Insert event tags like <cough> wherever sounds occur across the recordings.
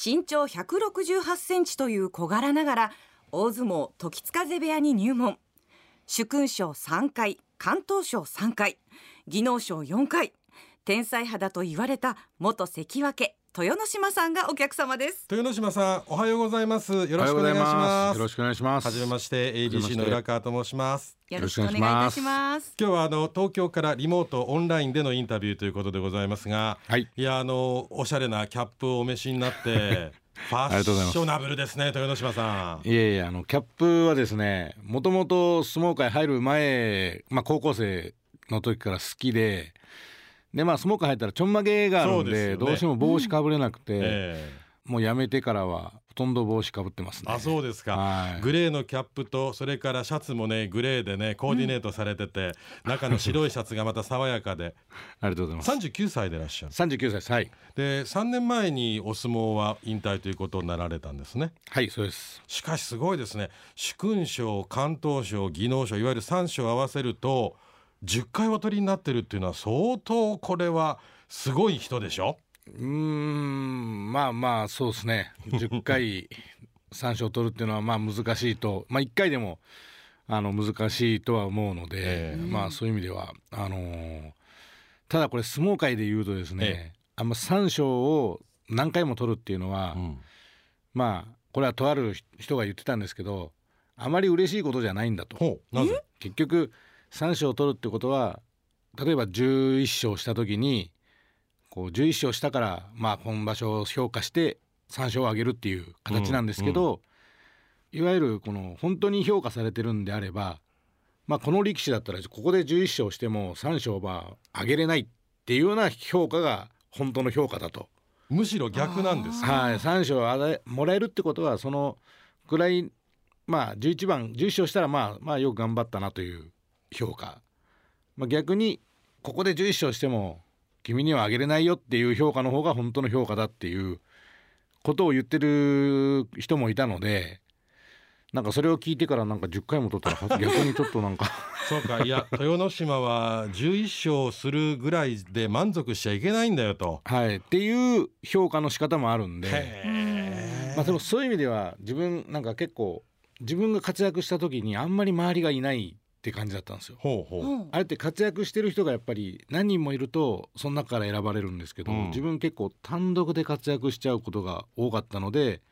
身長168センチという小柄ながら大相撲時津風部屋に入門。主勲賞3回関東賞3回技能賞4回天才肌と言われた元関脇豊ノ島さんがお客様です。豊ノ島さんおはようございます。よろしくお願いします。よろしくお願いします。はじめまして ABC の浦川と申します。よろしくお願いいたします。今日はあの東京からリモートオンラインでのインタビューということでございますが、はい、いやあのおしゃれなキャップをお召しになって <laughs> ファッショナブルですね豊ノ島さん。いやいやあのキャップはですねもともと相撲界入る前まあ高校生の時から好きででまあ相撲界入ったらちょんまげがあるんで、ね、どうしても帽子かぶれなくて、うん。えー、もうやめてからはほとんど帽子かぶってますね。あそうですか、はい、グレーのキャップとそれからシャツもねグレーでねコーディネートされてて、うん、中の白いシャツがまた爽やかで。<laughs> ありがとうございます。39歳でいらっしゃる。39歳ですはい。で3年前にお相撲は引退ということになられたんですね。はいそうです。しかしすごいですね。主勲賞関東賞技能賞いわゆる3賞合わせると10回お取りになってるっていうのは相当これはすごい人でしょ？うんまあまあそうですね。10回 <laughs> 3勝取るっていうのはまあ難しいとまあ1回でもあの難しいとは思うので、えー、まあそういう意味ではあのー、ただこれ相撲界で言うとですね、えー、あんま3勝を何回も取るっていうのは、うん、まあこれはとある人が言ってたんですけどあまり嬉しいことじゃないんだと。結局3勝を取るってことは例えば11勝した時にこう11勝したからまあ今場所を評価して3勝を上げるっていう形なんですけど、うんうん、いわゆるこの本当に評価されてるんであれば、まあ、この力士だったらここで11勝しても3勝は上げれないっていうような評価が本当の評価だと。むしろ逆なんです、ね、はい、3勝もらえるってことはそのぐらいまあ11番11勝したらまあまあよく頑張ったなという評価、まあ、逆にここで11勝しても君にはあげれないよっていう評価の方が本当の評価だっていうことを言ってる人もいたのでなんかそれを聞いてからなんか10回も取ったら逆にちょっとなんか <laughs> そうかいや豊ノ島は11勝するぐらいで満足しちゃいけないんだよと。はいっていう評価の仕方もあるんで。まあでもそういう意味では自分なんか結構自分が活躍した時にあんまり周りがいないって感じだったんですよ。ほうほう。あれって活躍してる人がやっぱり何人もいるとその中から選ばれるんですけど、うん、自分結構単独で活躍しちゃうことが多かったので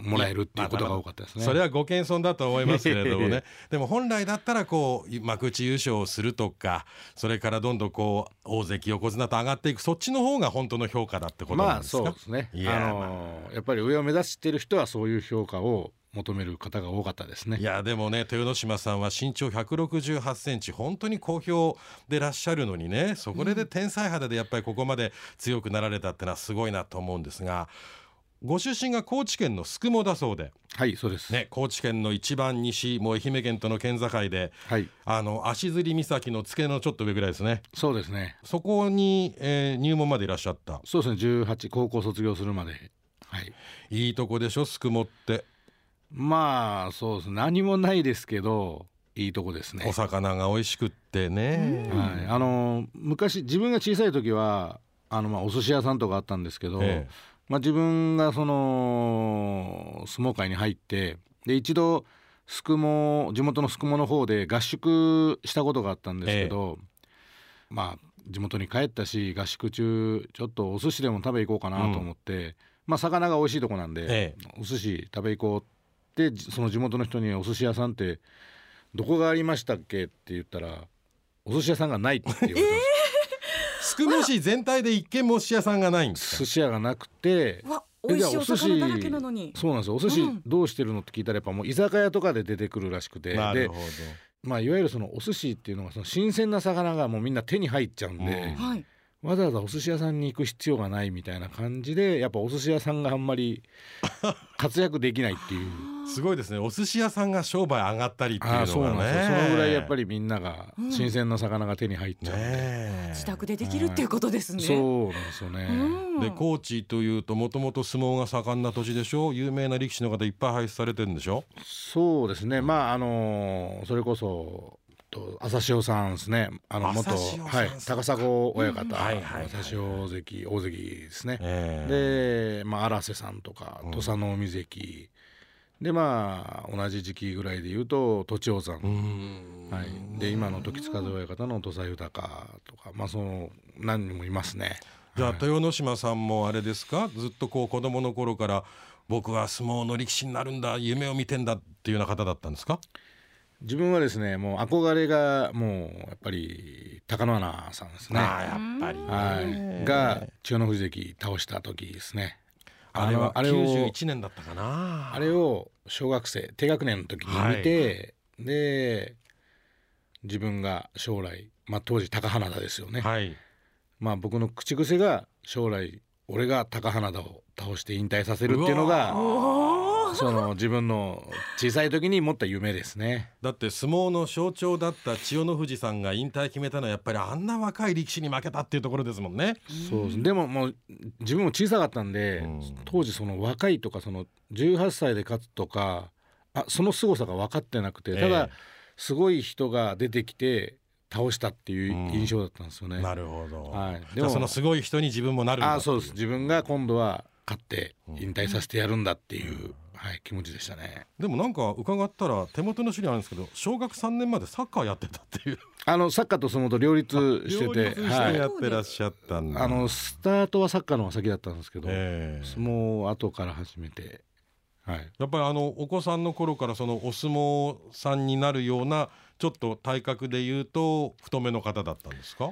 もらえるっていうことが多かったですね。それはご謙遜だと思いますけれどもね。<laughs> でも本来だったらこう幕内優勝をするとかそれからどんどんこう大関横綱と上がっていくそっちの方が本当の評価だってことなんですか、まあ、そうですね。あのやっぱり上を目指している人はそういう評価を求める方が多かったですね。いやでもね豊ノ島さんは身長168センチ本当に好評でらっしゃるのにねそこでで天才肌でやっぱりここまで強くなられたってのはすごいなと思うんですがご出身が高知県の宿毛だそうではいそうです、ね、高知県の一番西もう愛媛県との県境で、はい、あの足摺岬の付けのちょっと上ぐらいですね。そうですね。そこに、えー、入門までいらっしゃった。そうですね。18高校卒業するまで。はい。いいとこでしょ宿毛ってまあそうです何もないですけどいいとこですね。お魚が美味しくってね、はい、あの昔自分が小さい時はあのまあお寿司屋さんとかあったんですけど、ええ、まあ、自分がその相撲界に入ってで一度宿毛地元の宿毛の方で合宿したことがあったんですけど、え、まあ地元に帰ったし合宿中ちょっとお寿司でも食べ行こうかなと思って、うん、まあ魚が美味しいとこなんで、お寿司食べ行こうでその地元の人に「お寿司屋さんってどこがありましたっけ?」って言ったら「お寿司屋さんがない」って言われたんです。<laughs> 宿毛市全体で一軒も寿司屋さんがないんです寿司屋がなくて美味しいお魚だらけなのに。そうなんですよ。お寿司どうしてるの？って聞いたらやっぱもう居酒屋とかで出てくるらしくて、でまあいわゆるそのお寿司っていうのはその新鮮な魚がもうみんな手に入っちゃうんで、うんわざわざお寿司屋さんに行く必要がないみたいな感じでやっぱお寿司屋さんがあんまり <laughs> 活躍できないっていう。すごいですね。お寿司屋さんが商売上がったりっていうのがね。そのぐらいやっぱりみんなが新鮮な魚が手に入っちゃう、ね、自宅でできるっていうことですね、そうなんですよね、で高知というともともと相撲が盛んな土地でしょ？有名な力士の方いっぱい輩出されてるんでしょ？そうですね。まああのそれこそと朝潮さんですね。あの元はい高砂親方、朝潮関大関ですね、えで、まあ、荒瀬さんとかうん。土佐の海関、でまあ同じ時期ぐらいで言うと栃尾ん。はい、で今の時津風親方の土佐豊とかまあその何人もいますね。じゃあはい。豊ノ島さんもあれですか？ずっとこう子供の頃から僕は相撲の力士になるんだ夢を見てんだっていうような方だったんですか？自分はですねもう憧れがもうやっぱり貴乃花さんですね。ああやっぱり。はい、が千代の富士関倒した時ですね。あれはのあれを91年だったかな。あれを小学生低学年の時に見て、で自分が将来、まあ、当時高花田ですよね、はい。まあ、僕の口癖が将来俺が高花田を倒して引退させるっていうのがその自分の小さい時に持った夢ですね。だって相撲の象徴だった千代の富士さんが引退決めたのはやっぱりあんな若い力士に負けたっていうところですもんね。そうです。でももう自分も小さかったんで、うん。当時その若いとかその18歳で勝つとかあその凄さが分かってなくてただえすごい人が出てきて倒したっていう印象だったんですよね。なるほど、はい、じゃあそのすごい人に自分もなるあそうです。自分が今度は勝ってうん引退させてやるんだっていう、はい、気持ちでしたね。でもなんか伺ったら手元の資料あるんですけど小学3年までサッカーやってたっていう。<laughs> あのサッカーと相撲と両立してて両立してはい。やってらっしゃったんだ、あのスタートはサッカーの方が先だったんですけど、ええ。相撲を後から始めて、はい、やっぱりあのお子さんの頃からそのお相撲さんになるようなちょっと体格で言うと太めの方だったんですか？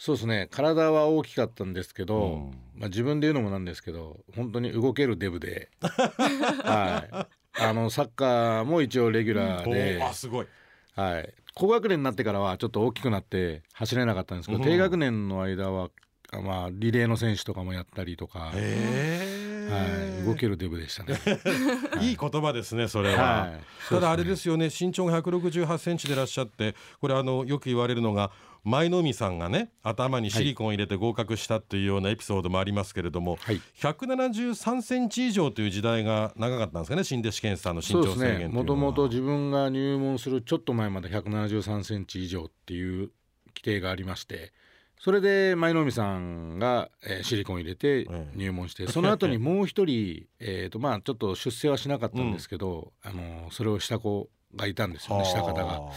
そうですね。体は大きかったんですけど、うん。まあ、自分で言うのもなんですけど本当に動けるデブで、<laughs> はい、あのサッカーも一応レギュラーおでー、あすごい。はい、高学年になってからはちょっと大きくなって走れなかったんですけど、うん。低学年の間は、あまあ、リレーの選手とかもやったりとか、はい、動けるデブでしたね。<laughs> い。い言葉ですねそれは、はい。ただあれですよね。身長が168センチでいらっしゃってこれあのよく言われるのが舞の海さんがね頭にシリコンを入れて合格したっていうようなエピソードもありますけれども、はい。173センチ以上という時代が長かったんですかね新弟子検査の身長制限もともと自分が入門するちょっと前まで173センチ以上っていう規定がありましてそれで舞の海さんが、えーシリコン入れてええ入門して、その後に <laughs> もう一人、えーとまあ、ちょっと出世はしなかったんですけど、あのそれをした子がいたんですよねした方が。は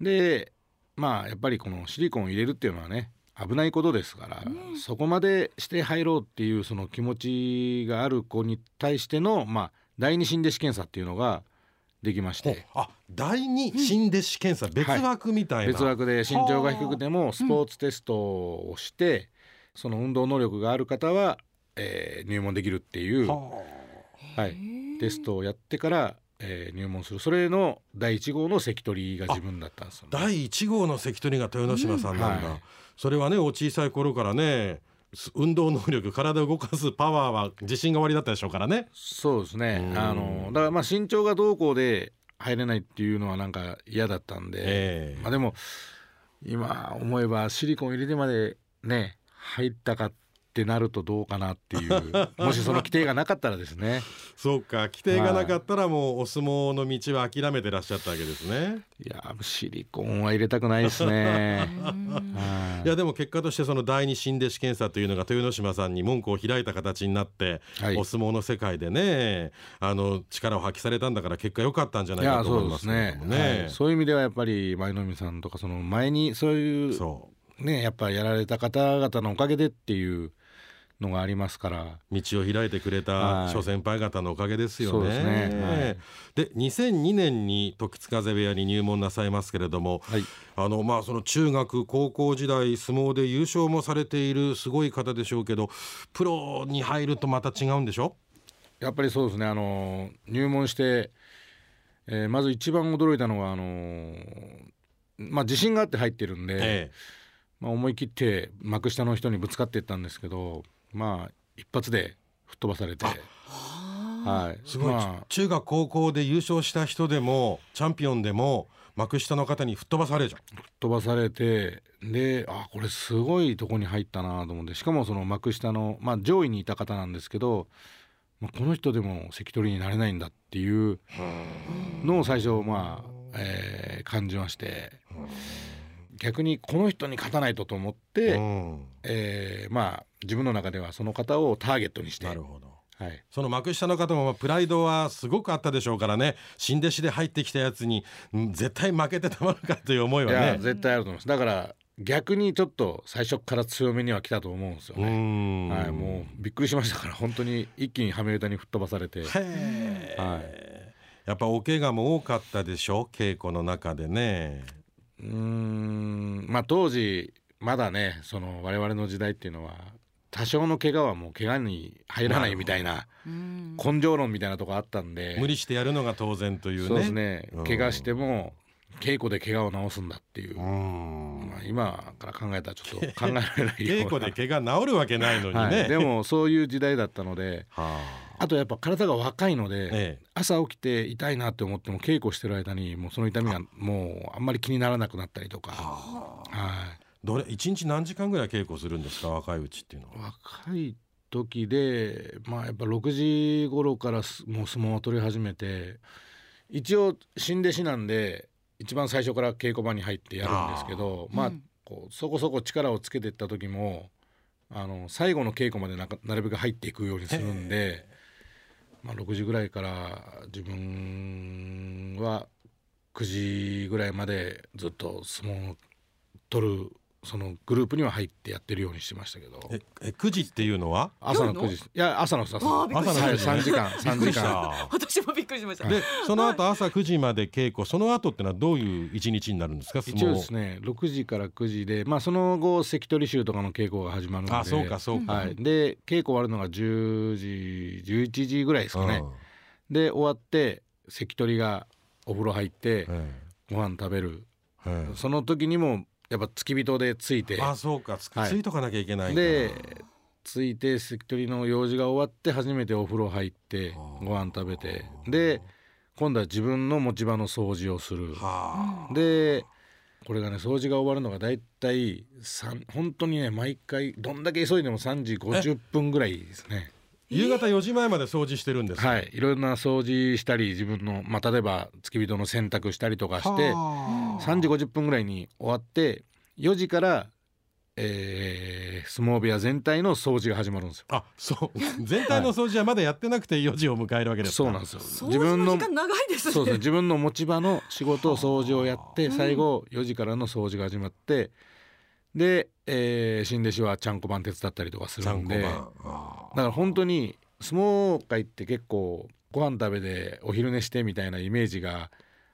でまあやっぱりこのシリコンを入れるっていうのはね危ないことですから、そこまでして入ろうっていうその気持ちがある子に対しての、まあ、第二新弟子検査っていうのができましあてあ第二新弟子検査、別枠みたいな、別枠で身長が低くてもスポーツテストをして、その運動能力がある方は、えー入門できるっていう、ははい、テストをやってから、えー入門する。それの第1号の関取が自分だったんですよ、ね。第一号の関取が豊ノ島さんなんだ、うん。はい。それはねお小さい頃からねす運動能力体を動かすパワーは自信がおありだったでしょうからね。そうですね。うん。あのだからまあ身長がどうこうで入れないっていうのはなんか嫌だったんで、ええ。まあでも今思えばシリコン入れてまでね入ったかってなるとどうかなっていう。<laughs> もしその規定がなかったらですね。そうか。規定がなかったらもうお相撲の道は諦めてらっしゃったわけですね。いやシリコンは入れたくないですね。はい。いやでも結果としてその第二新弟子検査というのが豊ノ島さんに門戸を開いた形になって、はい。お相撲の世界でねあの力を発揮されたんだから結果良かったんじゃないかと思いますけそうね。はい、そういう意味ではやっぱり舞の海さんとかその前にそういうそう。ねやっぱやられた方々のおかげでっていうのがありますから。道を開いてくれたはい。諸先輩方のおかげですよね。はい。で2002年に時津風部屋に入門なさいますけれども、はい。あのまあその中学高校時代相撲で優勝もされているすごい方でしょうけどプロに入るとまた違うんでしょ？やっぱりそうですね。あの入門して、えーまず一番驚いたのはあのまあ自信があって入ってるんで、え。まあ、思い切って幕下の人にぶつかっていったんですけどまあ一発で吹っ飛ばされて。はい。えすごい、まあ。中学高校で優勝した人でもチャンピオンでも幕下の方に吹っ飛ばされるじゃん。吹っ飛ばされてであこれすごいとこに入ったなと思って。しかもその幕下の、まあ、上位にいた方なんですけど、まあ、この人でも関取になれないんだっていうのを最初まあえー感じまして逆にこの人に勝たないとと思って、うん。えーまあ自分の中ではその方をターゲットにしてなるほど。はい、その幕下の方もまあプライドはすごくあったでしょうからね。新弟子で入ってきたやつにうん絶対負けてたまるかという思いはね。絶対あると思います。だから逆にちょっと最初から強めには来たと思うんですようね、ん。はい、もうびっくりしましたから本当に一気にはめ歌に吹っ飛ばされて。はい。やっぱお怪我も多かったでしょ稽古の中でねうーん。まあ当時まだねその我々の時代っていうのは多少の怪我はもう怪我に入らないみたいなうん。根性論みたいなとこあったんで無理してやるのが当然というね。そうですね。うん。怪我しても稽古で怪我を治すんだっていう、うん。まあ、今から考えたらちょっと考えられないような。<laughs> 稽古で怪我治るわけないのにね、はい、でもそういう時代だったのではあとやっぱ体が若いので、あえ。朝起きて痛いなって思っても稽古してる間にもうその痛みがもうあんまり気にならなくなったりとか、はい、どれ一日何時間ぐらい稽古するんですか？若いうちっていうのは。若い時でまあやっぱ6時頃からすもう相撲を取り始めて一応新弟子なんで一番最初から稽古場に入ってやるんですけどまあ、うん。こうそこそこ力をつけていった時もあの最後の稽古までなかなるべく入っていくようにするんで、まあ、6時ぐらいから自分は9時ぐらいまでずっと相撲を取るそのグループには入ってやってるようにしてましたけど。ええ9時っていうのは？朝の夜の？9時いや朝の朝の。9時3時間3びっくりし時間。た私もびっくりしました。でその後朝9時まで稽古。その後ってのはどういう一日になるんですか？一応ですね6時から9時でまあその後関取衆とかの稽古が始まるので。あそうかそうか、はい、で稽古終わるのが10時11時ぐらいですかね、で終わって関取がお風呂入ってご飯食べる。その時にもやっぱ付き人でついて。あそうか。つ,、はい。ついとかなきゃいけないでついて関取の用事が終わって初めてお風呂入ってご飯食べて。で今度は自分の持ち場の掃除をする。はあ、でこれがね掃除が終わるのがだいたい3本当にね毎回どんだけ急いでも3時50分ぐらいですね夕方4時前まで掃除してるんですかはい。いろんな掃除したり自分の、まあ、例えば付き人の洗濯したりとかしてはあ。3時50分ぐらいに終わって4時から、えー相撲部屋全体の掃除が始まるんですよ。あそう。<laughs> 全体の掃除はまだやってなくて4時を迎えるわけですか。そうなんですよ。掃除の時間長いですね。そうですね。自分の持ち場の仕事掃除をやって最後4時からの掃除が始まってで、えー新弟子はちゃんこ番手伝ったりとかするんで。だから本当に相撲界って結構ご飯食べてお昼寝してみたいなイメージが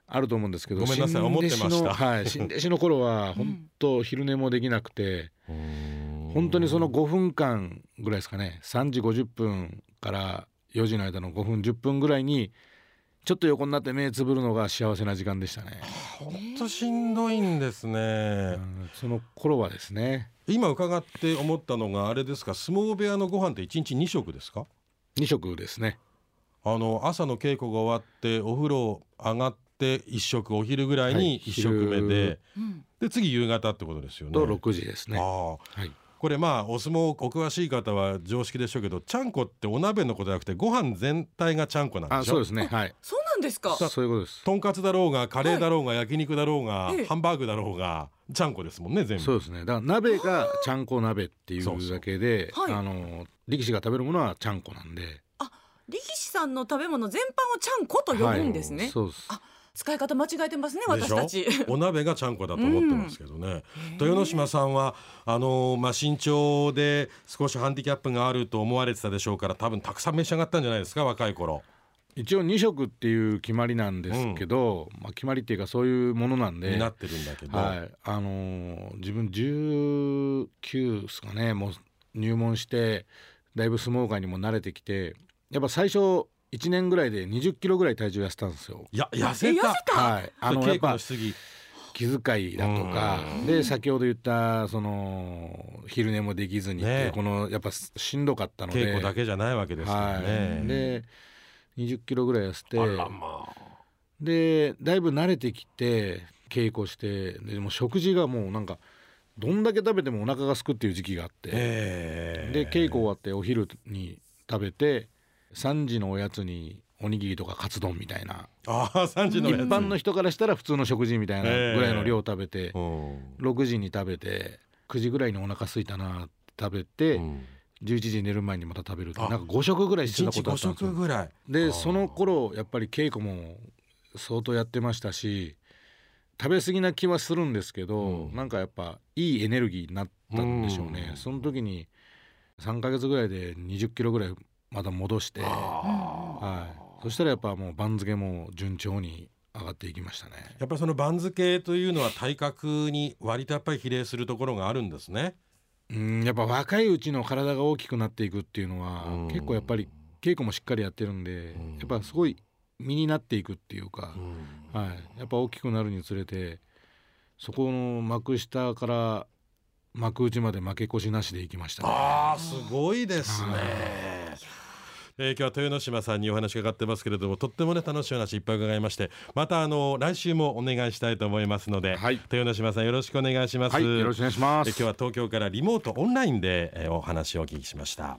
あると思うんですけどごめんなさい思ってました。新弟子のはい、新弟子の頃は本当昼寝もできなくて、うーん本当にその5分間ぐらいですかね。3時50分から4時の間の5分10分ぐらいにちょっと横になって目つぶるのが幸せな時間でしたね、本当しんどいんですね。うんその頃はですね。今伺って思ったのがあれですか？相撲部屋のご飯って1日2食ですか？2食ですね。あの朝の稽古が終わってお風呂上がって1食お昼ぐらいはいに1食目で、うん。で次夕方ってことですよね。と6時ですね。ああはいこれまあお相撲お詳しい方は常識でしょうけどちゃんこってお鍋のことじゃなくてご飯全体がちゃんこなんでしょ？あそうですね。はい。そうなんですか？そういうことです。とんかつだろうがカレーだろうが、焼肉だろうが、ええ。ハンバーグだろうがちゃんこですもんね全部。そうですね。だから鍋がちゃんこ鍋っていそうだけではい。あの力士が食べるものはちゃんこなんで。力士さんの食べ物全般をちゃんこと呼ぶんですね、はい。そうです。あ使い方間違えてますね私たち。お鍋がちゃんこだと思ってますけどね、豊ノ島さんはあのーまあ、身長で少しハンディキャップがあると思われてたでしょうから多分たくさん召し上がったんじゃないですか若い頃。一応2食っていう決まりなんですけど、まあ、決まりっていうかそういうものなんで。になってるんだけど、はい、あのー自分19ですかね。もう入門してだいぶ相撲界にも慣れてきてやっぱ最初1年ぐらいで20キロぐらい体重痩せたんですよ。いや痩せた。え痩せた？はい、あの稽古やっぱのしすぎ気遣いだとか。うん。で先ほど言ったその昼寝もできずにってねこのやっぱしんどかったので。稽古だけじゃないわけですからはね、い、で20キロぐらい痩せて。あらまあ。でだいぶ慣れてきて稽古してでもう食事がもうなんかどんだけ食べてもお腹がすくっていう時期があって、ええ。で稽古終わってお昼に食べて3時のおやつにおにぎりとかカツ丼みたいな。ああ3時の一般の人からしたら普通の食事みたいなぐらいの量食べて、うん。6時に食べて9時ぐらいにお腹空いたなって食べて、うん。11時に寝る前にまた食べるってあ。なんか5食ぐらいして1日たことあ5ったんですよ。食ぐらい。でその頃やっぱり稽古も相当やってましたし食べ過ぎな気はするんですけど、うん。なんかやっぱいいエネルギーになったんでしょうね、うん。その時に3ヶ月ぐらいで20キロぐらいまた戻して、はい、そしたらやっぱもう番付も順調に上がっていきましたね。やっぱりその番付というのは体格に割とやっぱり比例するところがあるんですね。うんやっぱ若いうちの体が大きくなっていくっていうのは、うん結構やっぱり稽古もしっかりやってるんで、うんやっぱすごい身になっていくっていうか、うんはい、やっぱ大きくなるにつれてそこの幕下から幕内まで負け越しなしでいきましたね。ああすごいですねはい。えー今日は豊ノ島さんにお話伺ってますけれどもとってもね楽しい話いっぱい伺いましてまたあの来週もお願いしたいと思いますので、はい豊ノ島さんよろしくお願いします。はい、よろしくお願いします。え今日は東京からリモートオンラインで、えーお話をお聞きしました。